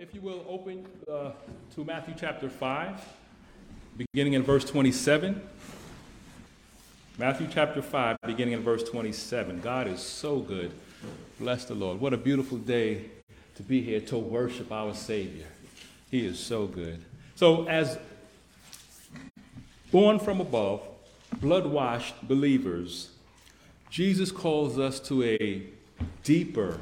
if you will, open uh, to Matthew chapter 5, beginning in verse 27. Matthew chapter 5, beginning in verse 27. God is so good. Bless the Lord. What a beautiful day to be here to worship our Savior. He is so good. So, as born from above, blood washed believers, Jesus calls us to a deeper,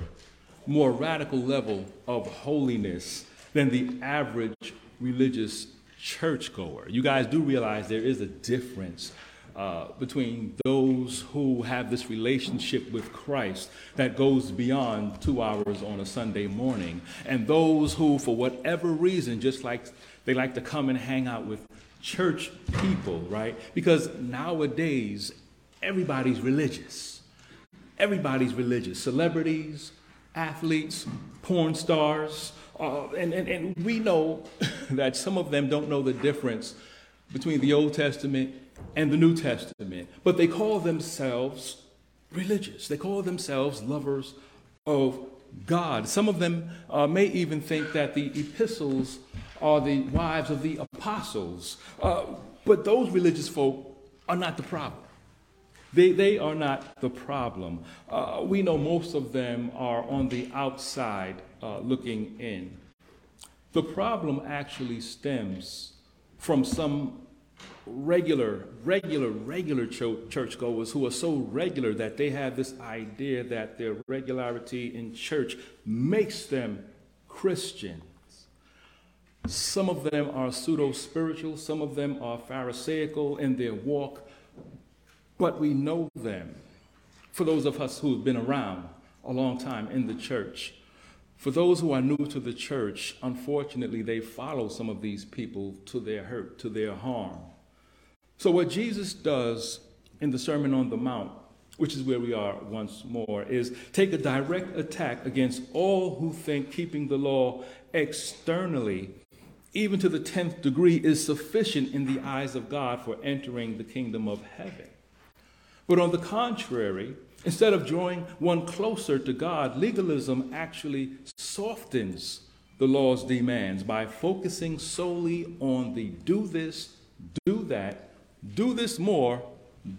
more radical level of holiness than the average religious churchgoer. You guys do realize there is a difference uh, between those who have this relationship with Christ that goes beyond two hours on a Sunday morning, and those who, for whatever reason, just like they like to come and hang out with church people, right? Because nowadays, everybody's religious. Everybody's religious. Celebrities, athletes, porn stars, uh, and, and, and we know that some of them don't know the difference between the Old Testament and the New Testament, but they call themselves religious. They call themselves lovers of God. Some of them uh, may even think that the epistles are the wives of the apostles, uh, but those religious folk are not the problem. They, they are not the problem. Uh, we know most of them are on the outside uh, looking in. The problem actually stems from some regular, regular, regular churchgoers who are so regular that they have this idea that their regularity in church makes them Christians. Some of them are pseudo spiritual, some of them are Pharisaical in their walk but we know them. For those of us who have been around a long time in the church, for those who are new to the church, unfortunately, they follow some of these people to their hurt, to their harm. So, what Jesus does in the Sermon on the Mount, which is where we are once more, is take a direct attack against all who think keeping the law externally, even to the 10th degree, is sufficient in the eyes of God for entering the kingdom of heaven. But on the contrary, instead of drawing one closer to God, legalism actually softens the law's demands by focusing solely on the do this, do that, do this more,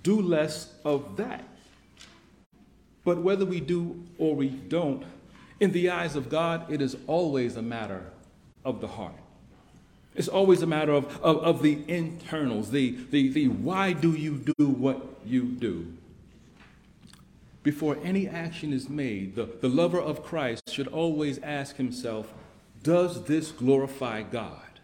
do less of that. But whether we do or we don't, in the eyes of God, it is always a matter of the heart. It's always a matter of, of, of the internals, the, the, the why do you do what you do. Before any action is made, the, the lover of Christ should always ask himself, Does this glorify God?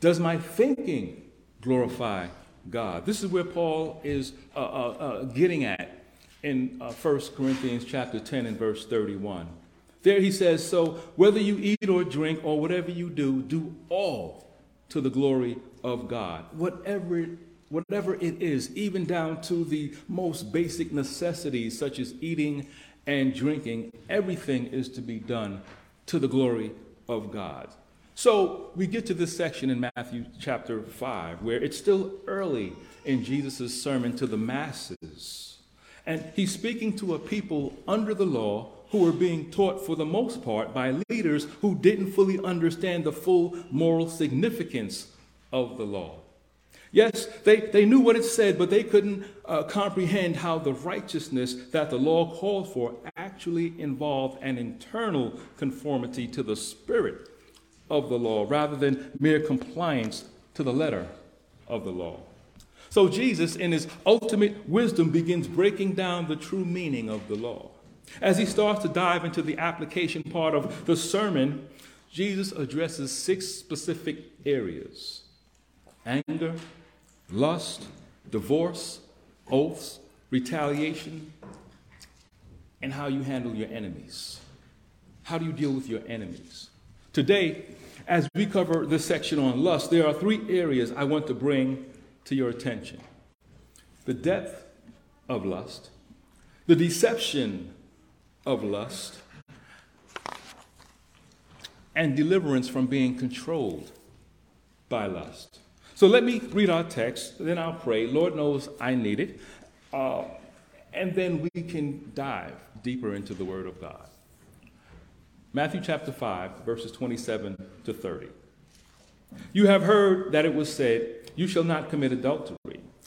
Does my thinking glorify God? This is where Paul is uh, uh, uh, getting at in uh, 1 Corinthians chapter 10 and verse 31. There he says, So whether you eat or drink or whatever you do, do all to the glory of God. Whatever, whatever it is, even down to the most basic necessities such as eating and drinking, everything is to be done to the glory of God. So we get to this section in Matthew chapter 5 where it's still early in Jesus' sermon to the masses. And he's speaking to a people under the law who were being taught for the most part by leaders who didn't fully understand the full moral significance of the law. Yes, they, they knew what it said, but they couldn't uh, comprehend how the righteousness that the law called for actually involved an internal conformity to the spirit of the law rather than mere compliance to the letter of the law. So Jesus, in his ultimate wisdom, begins breaking down the true meaning of the law. As he starts to dive into the application part of the sermon, Jesus addresses six specific areas anger, lust, divorce, oaths, retaliation, and how you handle your enemies. How do you deal with your enemies? Today, as we cover this section on lust, there are three areas I want to bring to your attention the depth of lust, the deception of lust, and deliverance from being controlled by lust. So let me read our text, then I'll pray. Lord knows I need it. Uh, and then we can dive deeper into the Word of God. Matthew chapter 5, verses 27 to 30. You have heard that it was said, You shall not commit adultery.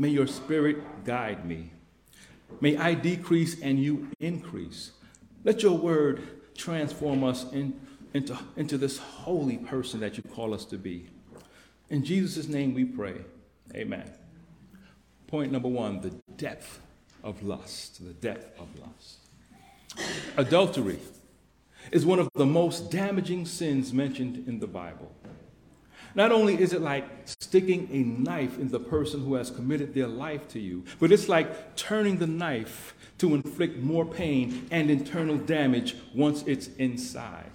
may your spirit guide me. May I decrease and you increase. Let your word transform us in, into, into this holy person that you call us to be. In Jesus' name we pray. Amen. Point number one the depth of lust. The depth of lust. Adultery is one of the most damaging sins mentioned in the Bible. Not only is it like sticking a knife in the person who has committed their life to you, but it's like turning the knife to inflict more pain and internal damage once it's inside.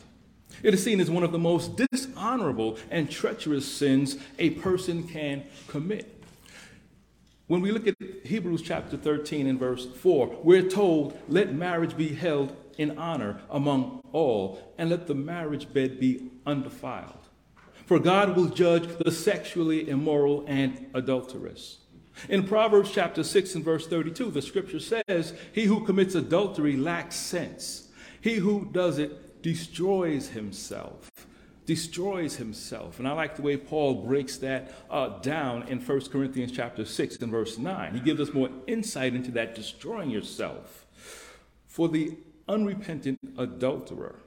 It is seen as one of the most dishonorable and treacherous sins a person can commit. When we look at Hebrews chapter 13 and verse 4, we're told, Let marriage be held in honor among all, and let the marriage bed be undefiled. For God will judge the sexually immoral and adulterous. In Proverbs chapter 6 and verse 32, the scripture says, He who commits adultery lacks sense. He who does it destroys himself. Destroys himself. And I like the way Paul breaks that uh, down in 1 Corinthians chapter 6 and verse 9. He gives us more insight into that destroying yourself. For the unrepentant adulterer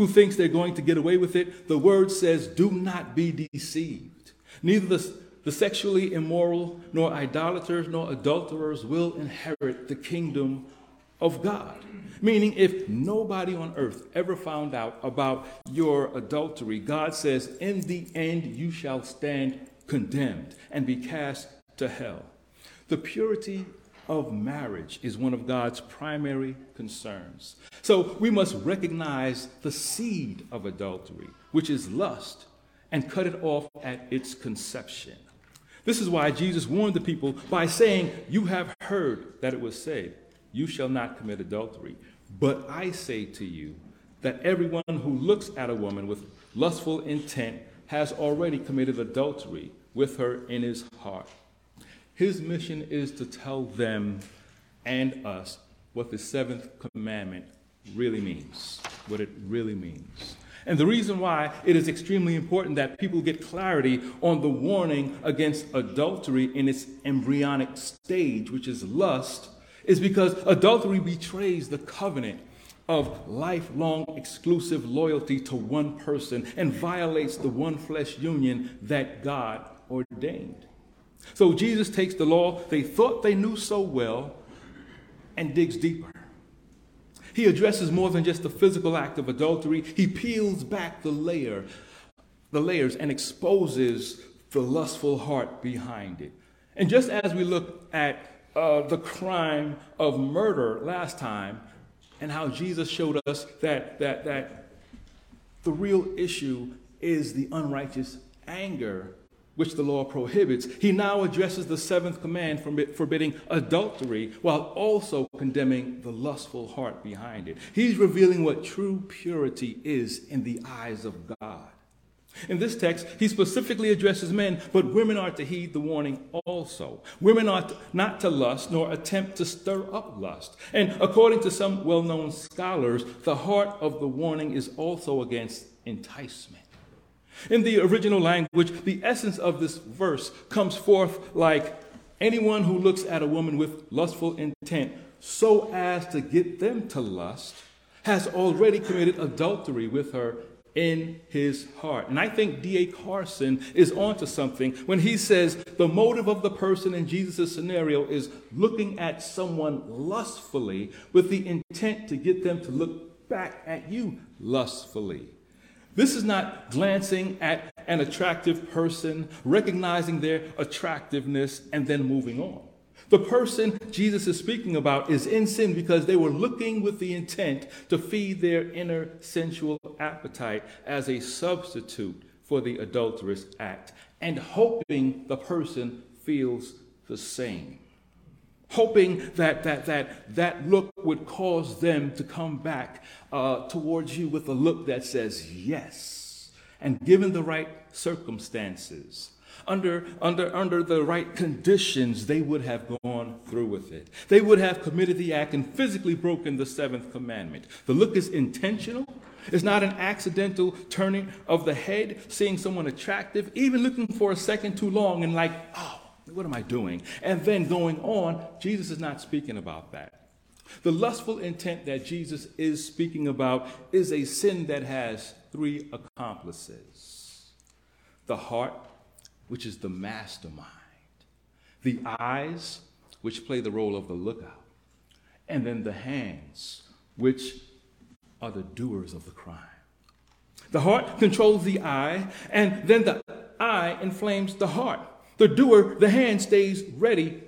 who thinks they're going to get away with it, the word says, Do not be deceived. Neither the, the sexually immoral, nor idolaters, nor adulterers will inherit the kingdom of God. Meaning, if nobody on earth ever found out about your adultery, God says, In the end, you shall stand condemned and be cast to hell. The purity of marriage is one of God's primary concerns. So we must recognize the seed of adultery, which is lust, and cut it off at its conception. This is why Jesus warned the people by saying, You have heard that it was said, You shall not commit adultery. But I say to you that everyone who looks at a woman with lustful intent has already committed adultery with her in his heart. His mission is to tell them and us what the seventh commandment really means, what it really means. And the reason why it is extremely important that people get clarity on the warning against adultery in its embryonic stage, which is lust, is because adultery betrays the covenant of lifelong exclusive loyalty to one person and violates the one flesh union that God ordained. So Jesus takes the law they thought they knew so well and digs deeper. He addresses more than just the physical act of adultery. He peels back the layer, the layers and exposes the lustful heart behind it. And just as we look at uh, the crime of murder last time and how Jesus showed us that, that, that the real issue is the unrighteous anger which the law prohibits, he now addresses the seventh command forbidding adultery while also condemning the lustful heart behind it. He's revealing what true purity is in the eyes of God. In this text, he specifically addresses men, but women are to heed the warning also. Women are not to lust nor attempt to stir up lust. And according to some well known scholars, the heart of the warning is also against enticement. In the original language, the essence of this verse comes forth like anyone who looks at a woman with lustful intent so as to get them to lust has already committed adultery with her in his heart. And I think D.A. Carson is onto something when he says the motive of the person in Jesus' scenario is looking at someone lustfully with the intent to get them to look back at you lustfully. This is not glancing at an attractive person, recognizing their attractiveness, and then moving on. The person Jesus is speaking about is in sin because they were looking with the intent to feed their inner sensual appetite as a substitute for the adulterous act and hoping the person feels the same. Hoping that that, that, that look would cause them to come back uh, towards you with a look that says yes. And given the right circumstances, under, under, under the right conditions, they would have gone through with it. They would have committed the act and physically broken the seventh commandment. The look is intentional. It's not an accidental turning of the head, seeing someone attractive, even looking for a second too long and like, oh, what am I doing? And then going on, Jesus is not speaking about that. The lustful intent that Jesus is speaking about is a sin that has three accomplices the heart, which is the mastermind, the eyes, which play the role of the lookout, and then the hands, which are the doers of the crime. The heart controls the eye, and then the eye inflames the heart. The doer, the hand, stays ready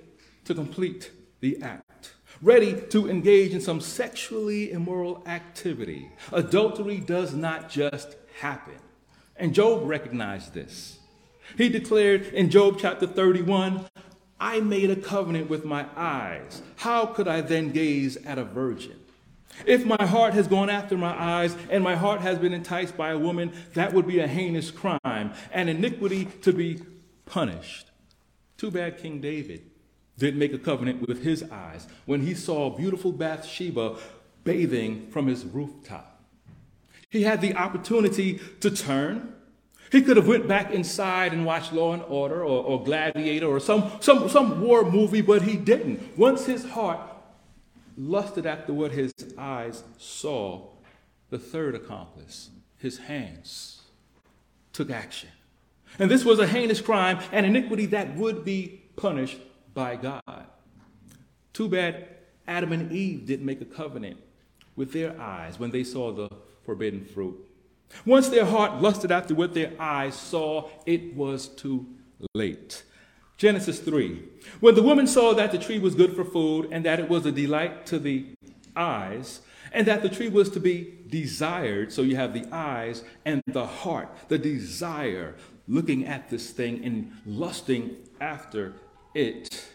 to complete the act, ready to engage in some sexually immoral activity. Adultery does not just happen. And Job recognized this. He declared in Job chapter 31 I made a covenant with my eyes. How could I then gaze at a virgin? If my heart has gone after my eyes and my heart has been enticed by a woman, that would be a heinous crime an iniquity to be punished. Too bad King David didn't make a covenant with his eyes when he saw beautiful Bathsheba bathing from his rooftop. He had the opportunity to turn. He could have went back inside and watched Law and Order or, or Gladiator or some, some, some war movie, but he didn't. Once his heart lusted after what his eyes saw, the third accomplice, his hands, took action. And this was a heinous crime and iniquity that would be punished by God. Too bad Adam and Eve didn't make a covenant with their eyes when they saw the forbidden fruit. Once their heart lusted after what their eyes saw, it was too late. Genesis 3. When the woman saw that the tree was good for food, and that it was a delight to the eyes, and that the tree was to be desired, so you have the eyes and the heart, the desire, looking at this thing and lusting after it.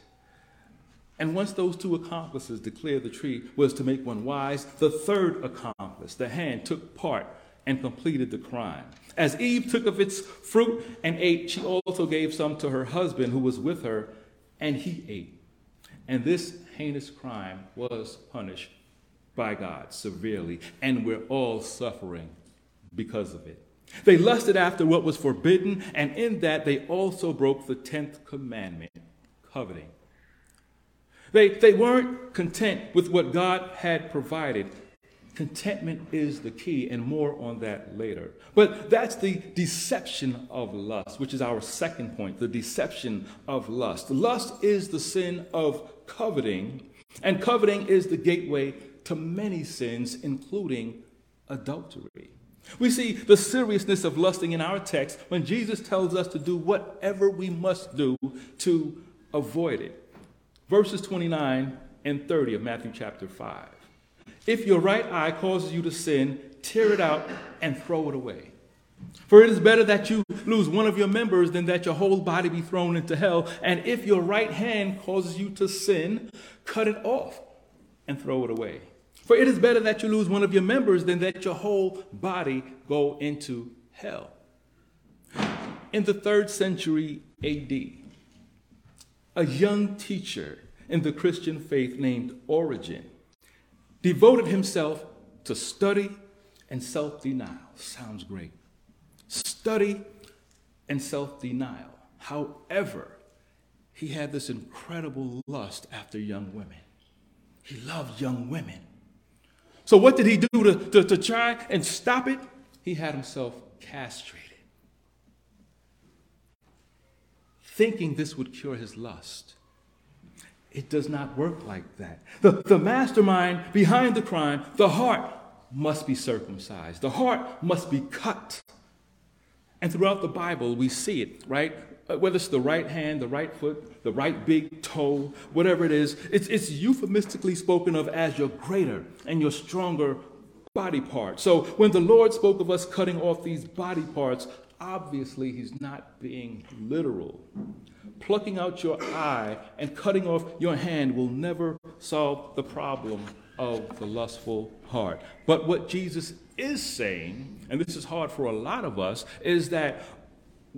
And once those two accomplices declared the tree was to make one wise, the third accomplice, the hand, took part and completed the crime. As Eve took of its fruit and ate, she also gave some to her husband who was with her, and he ate. And this heinous crime was punished by God severely, and we're all suffering because of it. They lusted after what was forbidden, and in that they also broke the 10th commandment coveting. They, they weren't content with what God had provided. Contentment is the key, and more on that later. But that's the deception of lust, which is our second point the deception of lust. Lust is the sin of coveting, and coveting is the gateway to many sins, including adultery. We see the seriousness of lusting in our text when Jesus tells us to do whatever we must do to avoid it. Verses 29 and 30 of Matthew chapter 5. If your right eye causes you to sin, tear it out and throw it away. For it is better that you lose one of your members than that your whole body be thrown into hell. And if your right hand causes you to sin, cut it off and throw it away. For it is better that you lose one of your members than that your whole body go into hell. In the third century AD, a young teacher in the Christian faith named Origen devoted himself to study and self denial. Sounds great. Study and self denial. However, he had this incredible lust after young women. He loved young women. So, what did he do to, to, to try and stop it? He had himself castrated, thinking this would cure his lust. It does not work like that. The, the mastermind behind the crime, the heart, must be circumcised. The heart must be cut. And throughout the Bible, we see it, right? Uh, whether it's the right hand, the right foot, the right big toe, whatever it is, it's, it's euphemistically spoken of as your greater and your stronger body part. So when the Lord spoke of us cutting off these body parts, obviously he's not being literal. Plucking out your eye and cutting off your hand will never solve the problem of the lustful heart. But what Jesus is saying, and this is hard for a lot of us, is that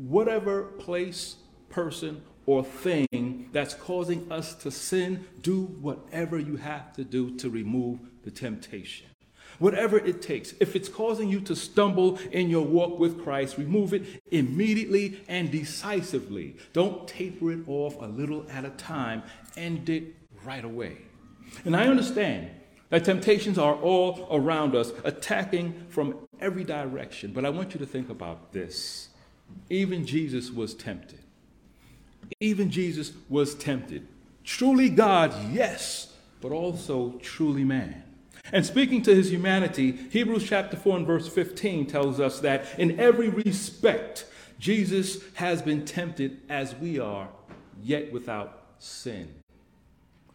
whatever place, person, or thing that's causing us to sin, do whatever you have to do to remove the temptation. Whatever it takes. If it's causing you to stumble in your walk with Christ, remove it immediately and decisively. Don't taper it off a little at a time. End it right away. And I understand that temptations are all around us, attacking from every direction. But I want you to think about this. Even Jesus was tempted. Even Jesus was tempted. Truly God, yes, but also truly man. And speaking to his humanity, Hebrews chapter 4 and verse 15 tells us that in every respect, Jesus has been tempted as we are, yet without sin.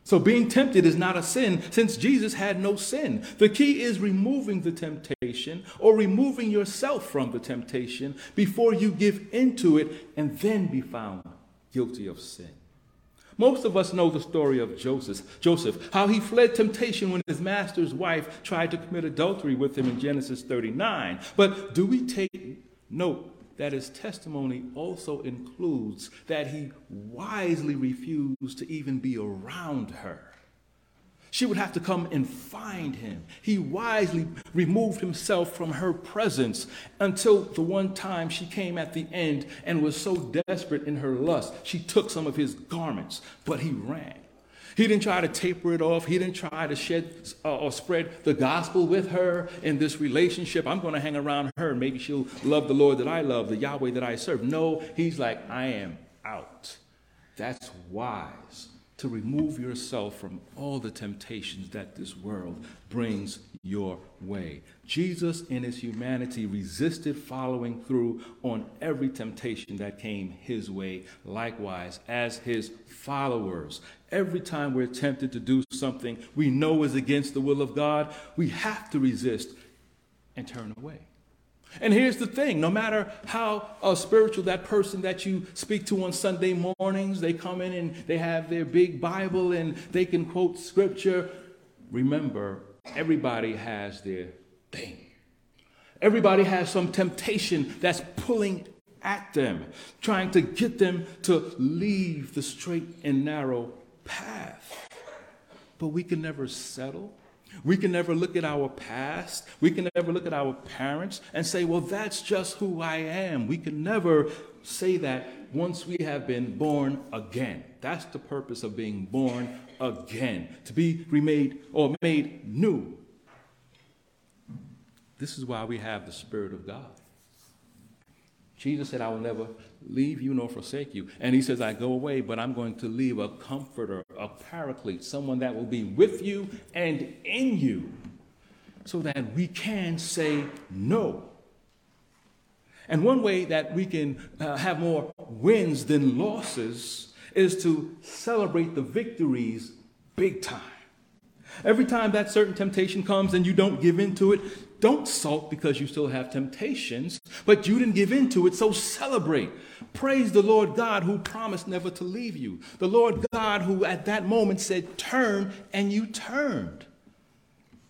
So being tempted is not a sin since Jesus had no sin. The key is removing the temptation or removing yourself from the temptation before you give into it and then be found guilty of sin. Most of us know the story of Joseph, Joseph, how he fled temptation when his master's wife tried to commit adultery with him in Genesis 39. But do we take note that his testimony also includes that he wisely refused to even be around her. She would have to come and find him. He wisely removed himself from her presence until the one time she came at the end and was so desperate in her lust, she took some of his garments, but he ran. He didn't try to taper it off. He didn't try to shed uh, or spread the gospel with her in this relationship. I'm going to hang around her maybe she'll love the Lord that I love, the Yahweh that I serve. No, he's like, I am out. That's wise to remove yourself from all the temptations that this world brings your way. Jesus, in his humanity, resisted following through on every temptation that came his way. Likewise, as his followers, every time we're tempted to do something we know is against the will of God, we have to resist and turn away. And here's the thing no matter how uh, spiritual that person that you speak to on Sunday mornings, they come in and they have their big Bible and they can quote scripture. Remember, everybody has their thing. Everybody has some temptation that's pulling at them, trying to get them to leave the straight and narrow path. But we can never settle we can never look at our past. We can never look at our parents and say, well, that's just who I am. We can never say that once we have been born again. That's the purpose of being born again, to be remade or made new. This is why we have the Spirit of God. Jesus said, I will never leave you nor forsake you. And he says, I go away, but I'm going to leave a comforter, a paraclete, someone that will be with you and in you, so that we can say no. And one way that we can uh, have more wins than losses is to celebrate the victories big time. Every time that certain temptation comes and you don't give in to it, don't sulk because you still have temptations, but you didn't give in to it, so celebrate. Praise the Lord God who promised never to leave you. The Lord God who at that moment said, Turn, and you turned.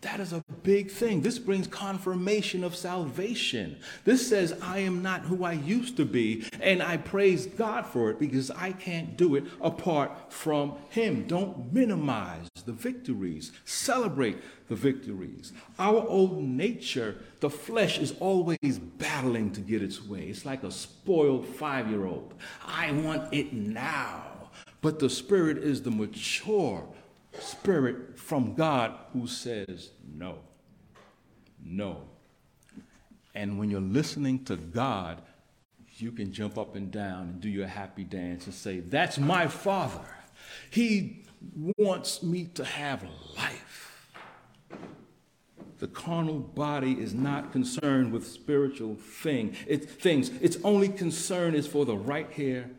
That is a big thing. This brings confirmation of salvation. This says, I am not who I used to be, and I praise God for it because I can't do it apart from Him. Don't minimize the victories, celebrate the victories. Our old nature, the flesh, is always battling to get its way. It's like a spoiled five year old. I want it now. But the Spirit is the mature spirit from God who says no. No. And when you're listening to God, you can jump up and down and do your happy dance and say, That's my Father. He wants me to have life. The carnal body is not concerned with spiritual thing, it, things. Its only concern is for the right here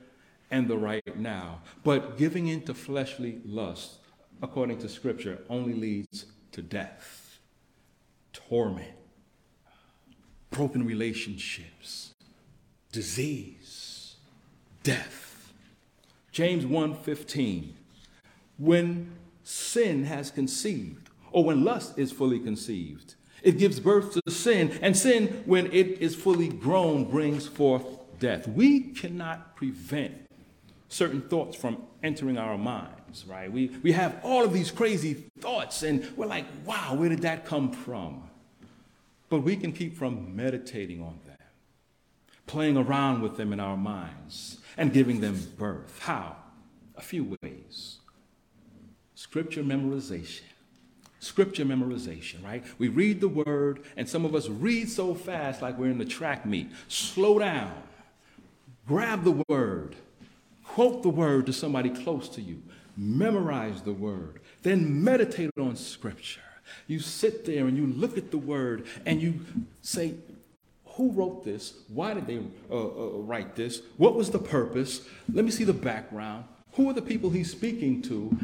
and the right now. But giving in to fleshly lust, according to Scripture, only leads to death, torment, broken relationships, disease, death. James 1:15 When sin has conceived or when lust is fully conceived, it gives birth to sin, and sin when it is fully grown brings forth death. We cannot prevent certain thoughts from entering our right? We, we have all of these crazy thoughts, and we're like, wow, where did that come from? But we can keep from meditating on them, playing around with them in our minds, and giving them birth. How? A few ways. Scripture memorization. Scripture memorization, right? We read the word, and some of us read so fast like we're in the track meet. Slow down. Grab the word Quote the word to somebody close to you. Memorize the word. Then meditate on scripture. You sit there and you look at the word and you say, who wrote this? Why did they uh, uh, write this? What was the purpose? Let me see the background. Who are the people he's speaking to?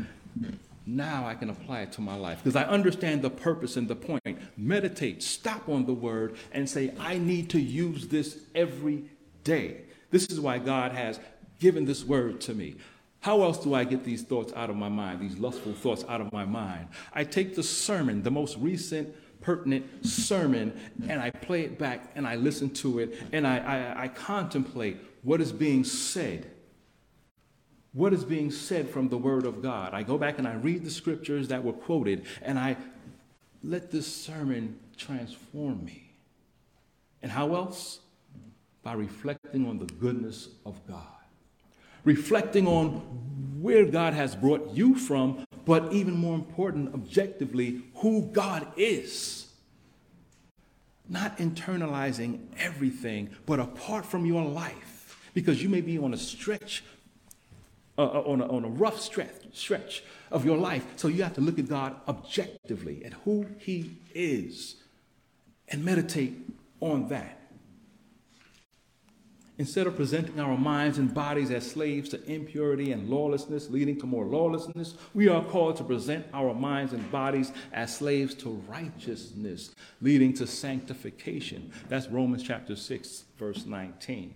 Now I can apply it to my life because I understand the purpose and the point. Meditate, stop on the word, and say, I need to use this every day. This is why God has given this word to me. How else do I get these thoughts out of my mind, these lustful thoughts out of my mind? I take the sermon, the most recent, pertinent sermon, and I play it back and I listen to it and I, I, I contemplate what is being said. What is being said from the Word of God? I go back and I read the scriptures that were quoted and I let this sermon transform me. And how else? By reflecting on the goodness of God reflecting on where God has brought you from, but even more important, objectively, who God is. Not internalizing everything, but apart from your life, because you may be on a stretch, uh, uh, on, a, on a rough stretch, stretch of your life. So you have to look at God objectively, at who He is, and meditate on that. Instead of presenting our minds and bodies as slaves to impurity and lawlessness, leading to more lawlessness, we are called to present our minds and bodies as slaves to righteousness, leading to sanctification. That's Romans chapter 6, verse 19.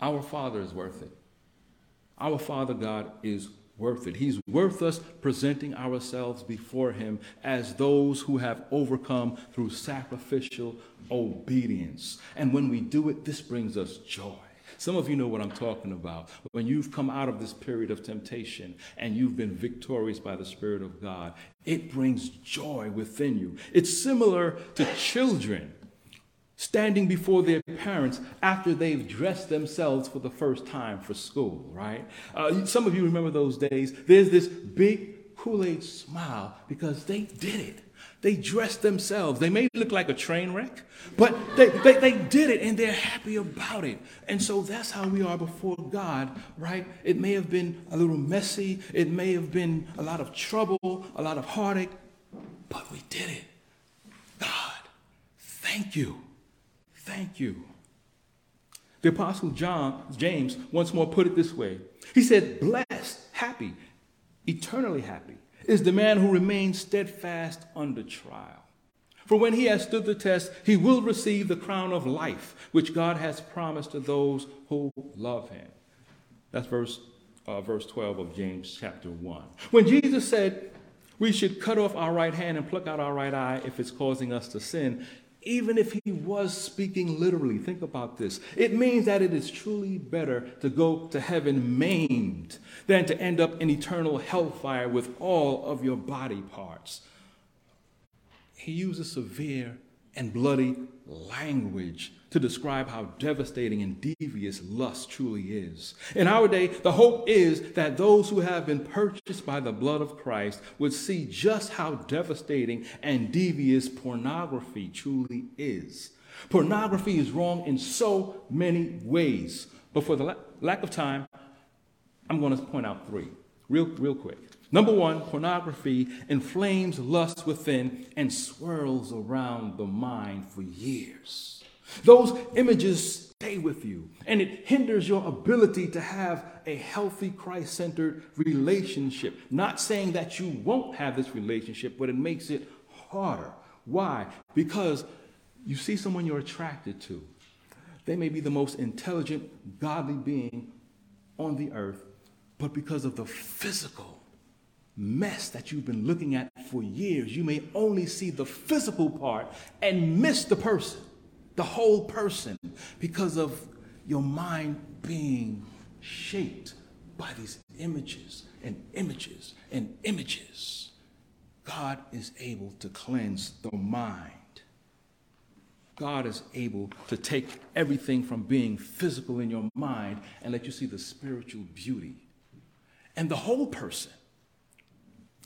Our Father is worth it. Our Father God is worth it. He's worth us presenting ourselves before Him as those who have overcome through sacrificial obedience. And when we do it, this brings us joy. Some of you know what I'm talking about. When you've come out of this period of temptation and you've been victorious by the Spirit of God, it brings joy within you. It's similar to children standing before their parents after they've dressed themselves for the first time for school, right? Uh, some of you remember those days. There's this big Kool Aid smile because they did it. They dressed themselves. They may look like a train wreck, but they, they, they did it and they're happy about it. And so that's how we are before God, right? It may have been a little messy, it may have been a lot of trouble, a lot of heartache, but we did it. God, thank you. Thank you. The Apostle John, James, once more put it this way He said, Blessed, happy, eternally happy is the man who remains steadfast under trial. For when he has stood the test, he will receive the crown of life, which God has promised to those who love him. That's verse, uh, verse 12 of James chapter 1. When Jesus said, we should cut off our right hand and pluck out our right eye if it's causing us to sin even if he was speaking literally, think about this. It means that it is truly better to go to heaven maimed than to end up in eternal hellfire with all of your body parts. He uses severe and bloody language to describe how devastating and devious lust truly is. In our day, the hope is that those who have been purchased by the blood of Christ would see just how devastating and devious pornography truly is. Pornography is wrong in so many ways. But for the la- lack of time, I'm going to point out three, real, real quick. Number one, pornography inflames lust within and swirls around the mind for years. Those images stay with you. And it hinders your ability to have a healthy Christ centered relationship. Not saying that you won't have this relationship, but it makes it harder. Why? Because you see someone you're attracted to. They may be the most intelligent, godly being on the earth, but because of the physical mess that you've been looking at for years, you may only see the physical part and miss the person, the whole person, because of your mind being shaped by these images and images and images. God is able to cleanse the mind. God is able to take everything from being physical in your mind and let you see the spiritual beauty and the whole person.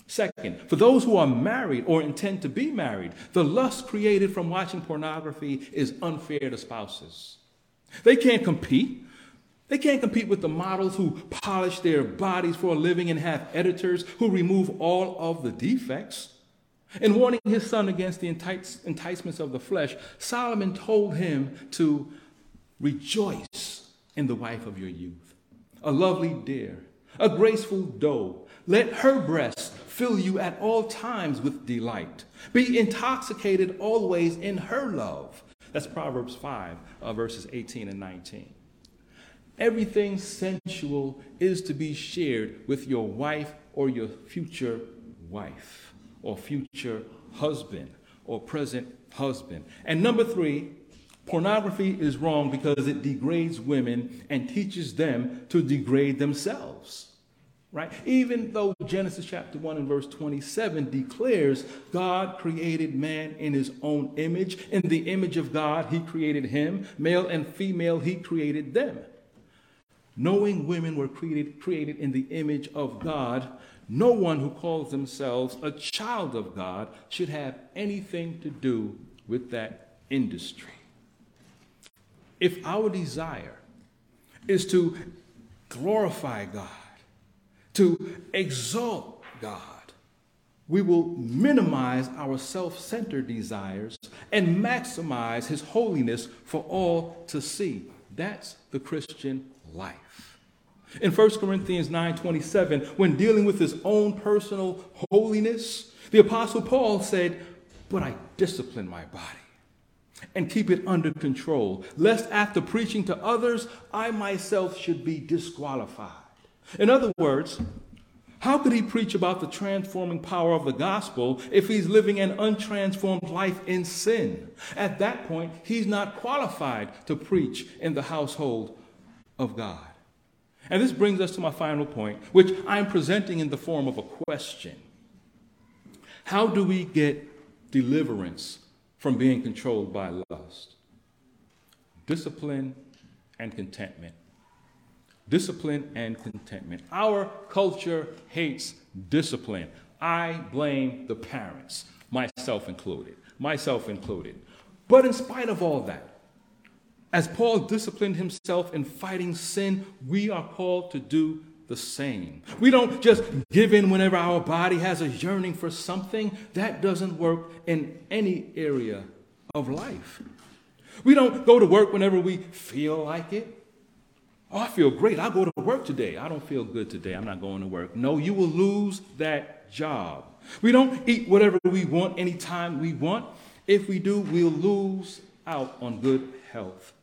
Second, for those who are married or intend to be married, the lust created from watching pornography is unfair to spouses. They can't compete. They can't compete with the models who polish their bodies for a living and have editors who remove all of the defects. In warning his son against the enticements of the flesh, Solomon told him to rejoice in the wife of your youth, a lovely deer, a graceful doe. Let her breasts fill you at all times with delight. Be intoxicated always in her love. That's Proverbs 5, uh, verses 18 and 19. Everything sensual is to be shared with your wife or your future wife or future husband or present husband. And number three, pornography is wrong because it degrades women and teaches them to degrade themselves. Right? Even though Genesis chapter 1 and verse 27 declares God created man in his own image, in the image of God, he created him, male and female, he created them. Knowing women were created, created in the image of God, no one who calls themselves a child of God should have anything to do with that industry. If our desire is to glorify God, to exalt God, we will minimize our self centered desires and maximize His holiness for all to see. That's the Christian life. In 1 Corinthians 9:27, when dealing with his own personal holiness, the apostle Paul said, "But I discipline my body and keep it under control, lest after preaching to others, I myself should be disqualified." In other words, how could he preach about the transforming power of the gospel if he's living an untransformed life in sin? At that point, he's not qualified to preach in the household of God. And this brings us to my final point, which I'm presenting in the form of a question. How do we get deliverance from being controlled by lust? Discipline and contentment. Discipline and contentment. Our culture hates discipline. I blame the parents, myself included. Myself included. But in spite of all that, as Paul disciplined himself in fighting sin, we are called to do the same. We don't just give in whenever our body has a yearning for something. That doesn't work in any area of life. We don't go to work whenever we feel like it. Oh, I feel great. I'll go to work today. I don't feel good today. I'm not going to work. No, you will lose that job. We don't eat whatever we want anytime we want. If we do, we'll lose out on good health.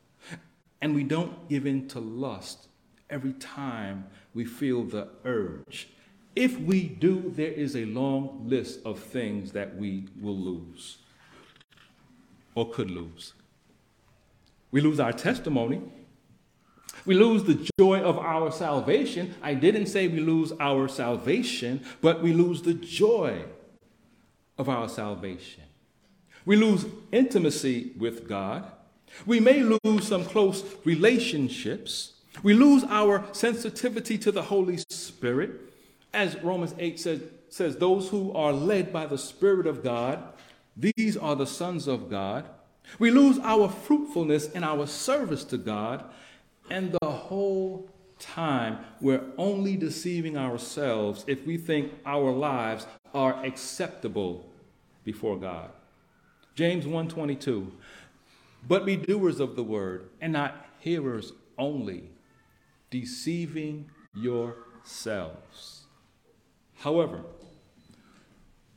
And we don't give in to lust every time we feel the urge. If we do, there is a long list of things that we will lose or could lose. We lose our testimony. We lose the joy of our salvation. I didn't say we lose our salvation, but we lose the joy of our salvation. We lose intimacy with God. We may lose some close relationships. We lose our sensitivity to the Holy Spirit. As Romans 8 says, says, those who are led by the Spirit of God, these are the sons of God. We lose our fruitfulness in our service to God, and the whole time we're only deceiving ourselves if we think our lives are acceptable before God. James 1:22 but be doers of the word and not hearers only, deceiving yourselves. However,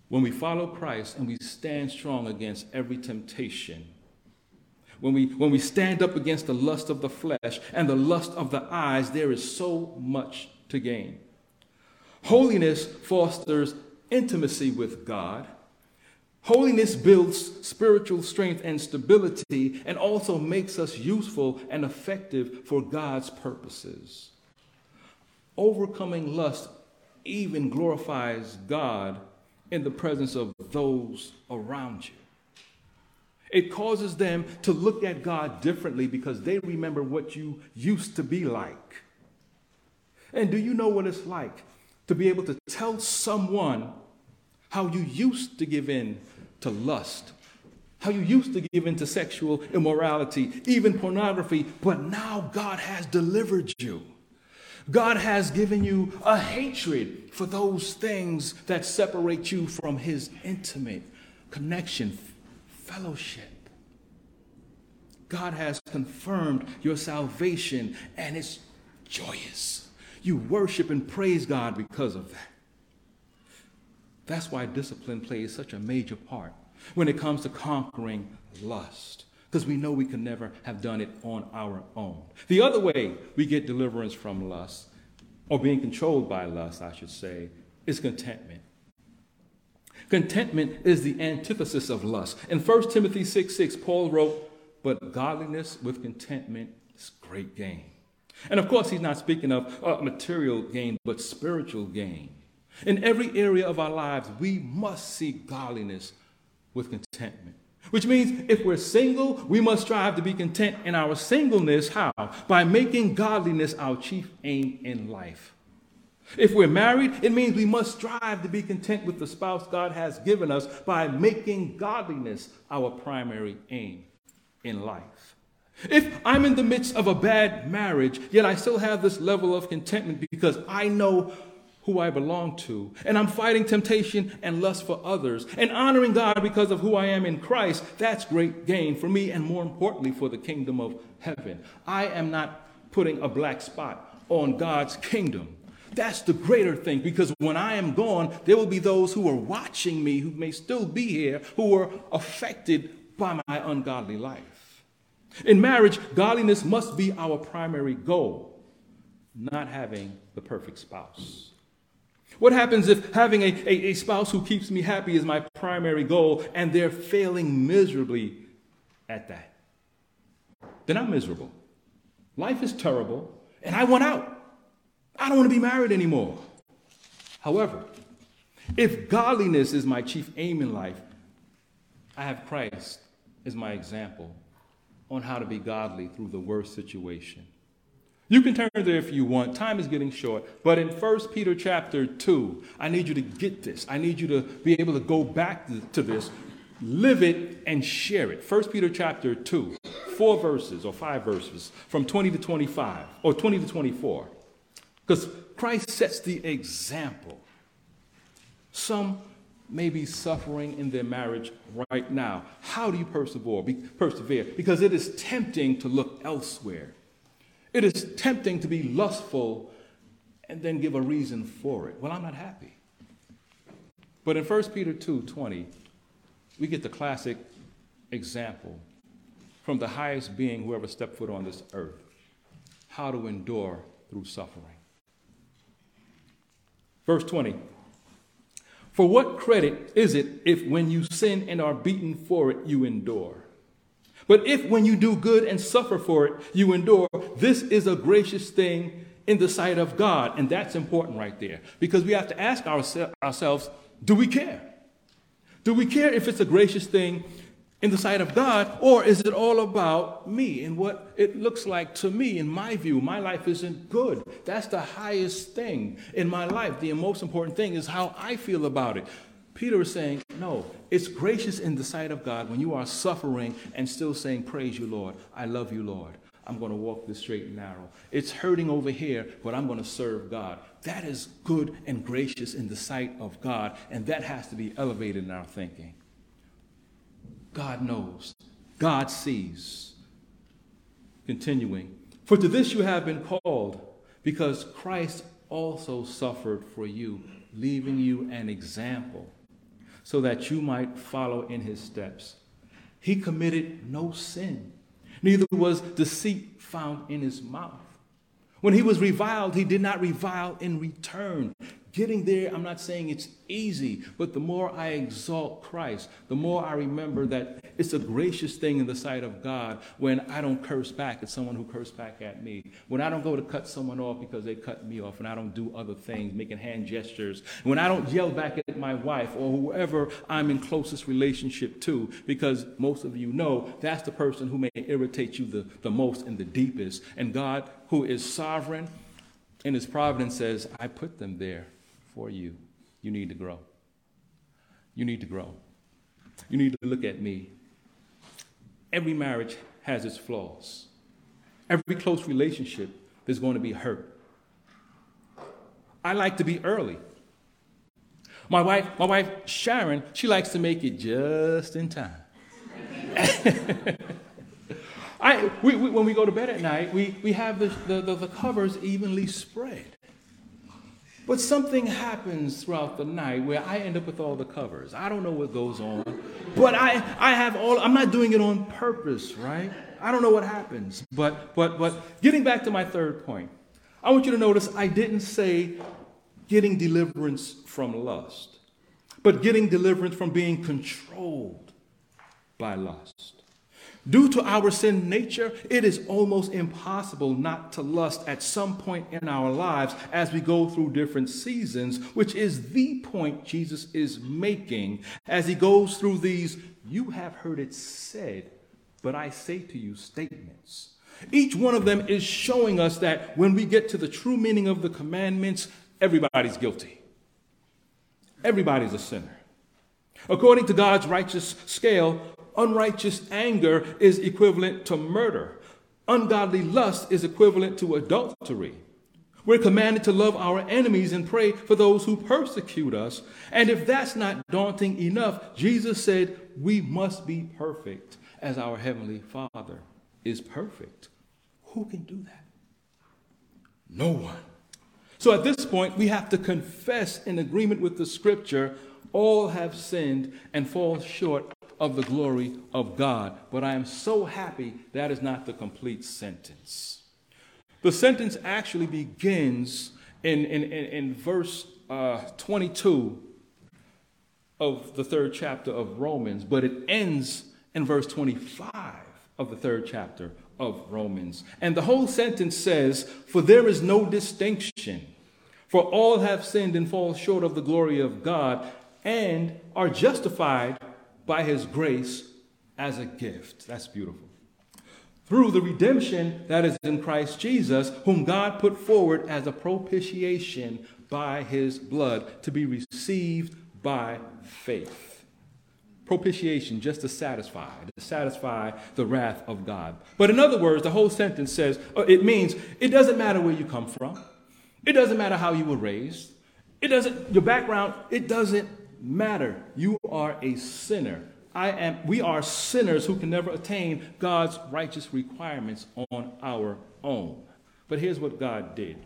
when we follow Christ and we stand strong against every temptation, when we, when we stand up against the lust of the flesh and the lust of the eyes, there is so much to gain. Holiness fosters intimacy with God. Holiness builds spiritual strength and stability and also makes us useful and effective for God's purposes. Overcoming lust even glorifies God in the presence of those around you. It causes them to look at God differently because they remember what you used to be like. And do you know what it's like to be able to tell someone how you used to give in to lust, how you used to give in to sexual immorality, even pornography, but now God has delivered you? God has given you a hatred for those things that separate you from His intimate connection, fellowship. God has confirmed your salvation, and it's joyous. You worship and praise God because of that. That's why discipline plays such a major part when it comes to conquering lust because we know we could never have done it on our own. The other way we get deliverance from lust, or being controlled by lust, I should say, is contentment. Contentment is the antithesis of lust. In 1 Timothy 6 6, Paul wrote, But godliness with contentment is great gain. And of course, he's not speaking of uh, material gain, but spiritual gain. In every area of our lives, we must seek godliness with contentment. Which means if we're single, we must strive to be content in our singleness. How? By making godliness our chief aim in life. If we're married, it means we must strive to be content with the spouse God has given us by making godliness our primary aim in life. If I'm in the midst of a bad marriage, yet I still have this level of contentment because I know who I belong to, and I'm fighting temptation and lust for others, and honoring God because of who I am in Christ, that's great gain for me and more importantly for the kingdom of heaven. I am not putting a black spot on God's kingdom. That's the greater thing because when I am gone, there will be those who are watching me who may still be here who are affected by my ungodly life. In marriage, godliness must be our primary goal, not having the perfect spouse. What happens if having a, a, a, spouse who keeps me happy is my primary goal and they're failing miserably at that? Then I'm miserable. Life is terrible and I want out. I don't want to be married anymore. However, if godliness is my chief aim in life, I have Christ as my example on how to be godly through the worst situation. You can turn there if you want. Time is getting short. But in 1 Peter chapter 2, I need you to get this. I need you to be able to go back to this, live it, and share it. 1 Peter chapter 2, four verses or five verses from 20 to 25 or 20 to 24. Because Christ sets the example. Some may be suffering in their marriage right now. How do you persevere? Be, persevere? Because it is tempting to look elsewhere. It is tempting to be lustful and then give a reason for it. Well, I'm not happy. But in 1 Peter 2:20, we get the classic example from the highest being who ever stepped foot on this earth how to endure through suffering. Verse 20 For what credit is it if when you sin and are beaten for it, you endure? But if when you do good and suffer for it, you endure, this is a gracious thing in the sight of God. And that's important right there because we have to ask ourselves do we care? Do we care if it's a gracious thing in the sight of God, or is it all about me and what it looks like to me? In my view, my life isn't good. That's the highest thing in my life. The most important thing is how I feel about it. Peter is saying, no, it's gracious in the sight of God when you are suffering and still saying, Praise you, Lord. I love you, Lord. I'm going to walk this straight and narrow. It's hurting over here, but I'm going to serve God. That is good and gracious in the sight of God, and that has to be elevated in our thinking. God knows God sees. Continuing, for to this you have been called, because Christ also suffered for you, leaving you an example, so that you might follow in his steps. He committed no sin, neither was deceit found in his mouth. When he was reviled, he did not revile in return. Getting there, I'm not saying it's easy, but the more I exalt Christ, the more I remember that it's a gracious thing in the sight of God when I don't curse back at someone who cursed back at me. When I don't go to cut someone off because they cut me off, and I don't do other things, making hand gestures. When I don't yell back at my wife or whoever I'm in closest relationship to, because most of you know that's the person who may irritate you the, the most and the deepest. And God, who is sovereign in his providence, says, I put them there for you. You need to grow. You need to grow. You need to look at me. Every marriage has its flaws. Every close relationship, there's going to be hurt. I like to be early. My wife, my wife Sharon, she likes to make it just in time. I, we, we, when we go to bed at night, we, we have the, the, the covers evenly spread. But something happens throughout the night where I end up with all the covers. I don't know what goes on, but I, I have all, I'm not doing it on purpose, right? I don't know what happens. But, but, but getting back to my third point, I want you to notice I didn't say getting deliverance from lust, but getting deliverance from being controlled by lust. Due to our sin nature, it is almost impossible not to lust at some point in our lives as we go through different seasons, which is the point Jesus is making as he goes through these, you have heard it said, but I say to you statements. Each one of them is showing us that when we get to the true meaning of the commandments, everybody's guilty. Everybody's a sinner. According to God's righteous scale, unrighteous anger is equivalent to murder. Ungodly lust is equivalent to adultery. We're commanded to love our enemies and pray for those who persecute us. And if that's not daunting enough, Jesus said we must be perfect as our Heavenly Father is perfect. Who can do that? No one. So at this point, we have to confess in agreement with the scripture all have sinned and fall short of the glory of God. But I am so happy that is not the complete sentence. The sentence actually begins in, in, in, in verse uh, 22 of the third chapter of Romans, but it ends in verse 25 of the third chapter of Romans. And the whole sentence says, For there is no distinction, for all have sinned and fall short of the glory of God, and are justified by his grace as a gift. That's beautiful. Through the redemption that is in Christ Jesus, whom God put forward as a propitiation by his blood to be received by faith. Propitiation, just to satisfy, to satisfy the wrath of God. But in other words, the whole sentence says, uh, it means it doesn't matter where you come from. It doesn't matter how you were raised. It doesn't, your background, it doesn't matter. You are a sinner. I am, we are sinners who can never attain God's righteous requirements on our own. But here's what God did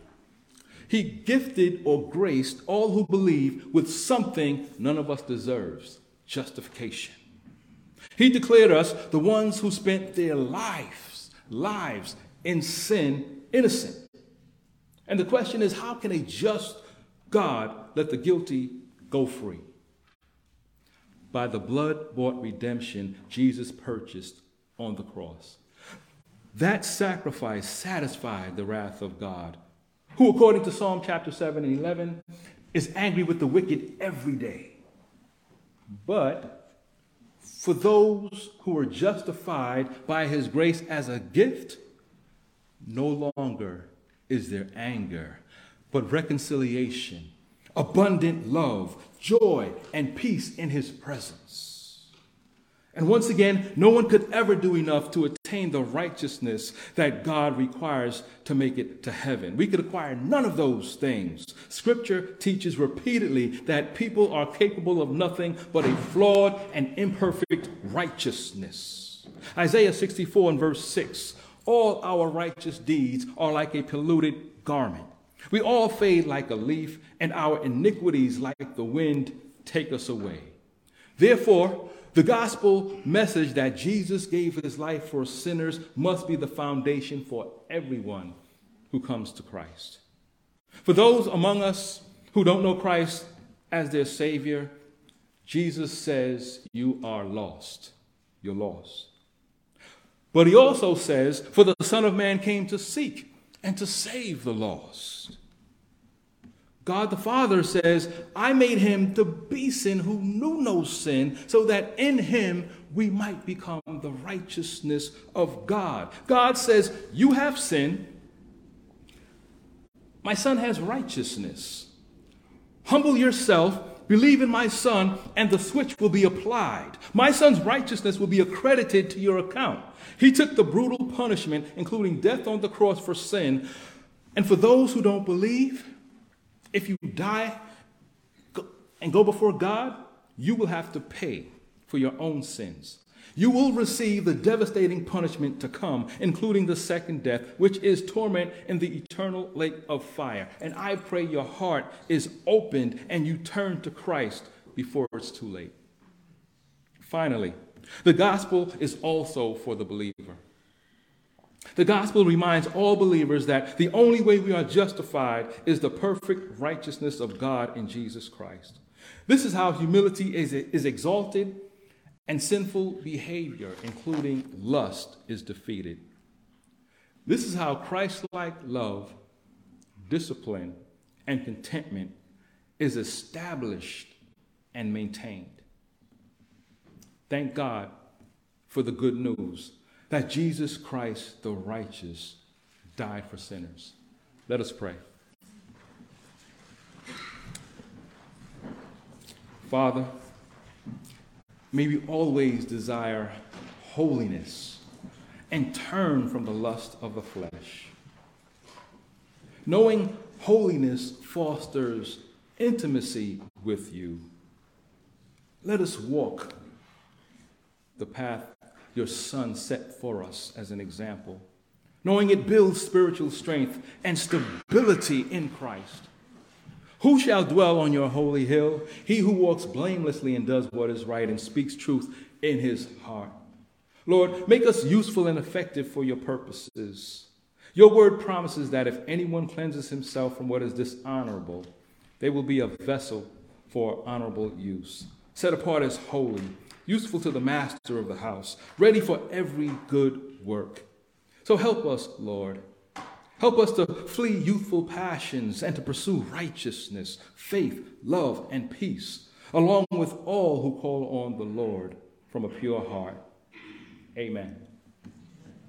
He gifted or graced all who believe with something none of us deserves justification. He declared us the ones who spent their lives, lives in sin, innocent. And the question is how can a just God let the guilty go free? By the blood bought redemption Jesus purchased on the cross. That sacrifice satisfied the wrath of God, who, according to Psalm chapter 7 and 11, is angry with the wicked every day. But for those who are justified by his grace as a gift, no longer is there anger, but reconciliation, abundant love, joy, and peace in his presence. And once again, no one could ever do enough to attain the righteousness that God requires to make it to heaven. We could acquire none of those things. Scripture teaches repeatedly that people are capable of nothing but a flawed and imperfect righteousness. Isaiah 64 and verse 6 All our righteous deeds are like a polluted garment. We all fade like a leaf, and our iniquities, like the wind, take us away. Therefore, the gospel message that Jesus gave his life for sinners must be the foundation for everyone who comes to Christ. For those among us who don't know Christ as their Savior, Jesus says, You are lost. You're lost. But he also says, For the Son of Man came to seek and to save the lost. God the Father says, I made him to be sin who knew no sin, so that in him we might become the righteousness of God. God says, You have sin. My son has righteousness. Humble yourself, believe in my son, and the switch will be applied. My son's righteousness will be accredited to your account. He took the brutal punishment, including death on the cross for sin. And for those who don't believe, if you die and go before God, you will have to pay for your own sins. You will receive the devastating punishment to come, including the second death, which is torment in the eternal lake of fire. And I pray your heart is opened and you turn to Christ before it's too late. Finally, the gospel is also for the believer. The gospel reminds all believers that the only way we are justified is the perfect righteousness of God in Jesus Christ. This is how humility is, is exalted and sinful behavior, including lust, is defeated. This is how Christ like love, discipline, and contentment is established and maintained. Thank God for the good news that Jesus Christ, the righteous, died for sinners. Let us pray. Father, may we always desire holiness and turn from the lust of the flesh. Knowing holiness fosters intimacy with you. Let us walk the path your Son set for us as an example, knowing it builds spiritual strength and stability in Christ. Who shall dwell on your holy hill? He who walks blamelessly and does what is right and speaks truth in his heart. Lord, make us useful and effective for your purposes. Your word promises that if anyone cleanses himself from what is dishonorable, they will be a vessel for honorable use, set apart as holy useful to the master of the house, ready for every good work. So help us, Lord. Help us to flee youthful passions and to pursue righteousness, faith, love, and peace, along with all who call on the Lord from a pure heart. Amen.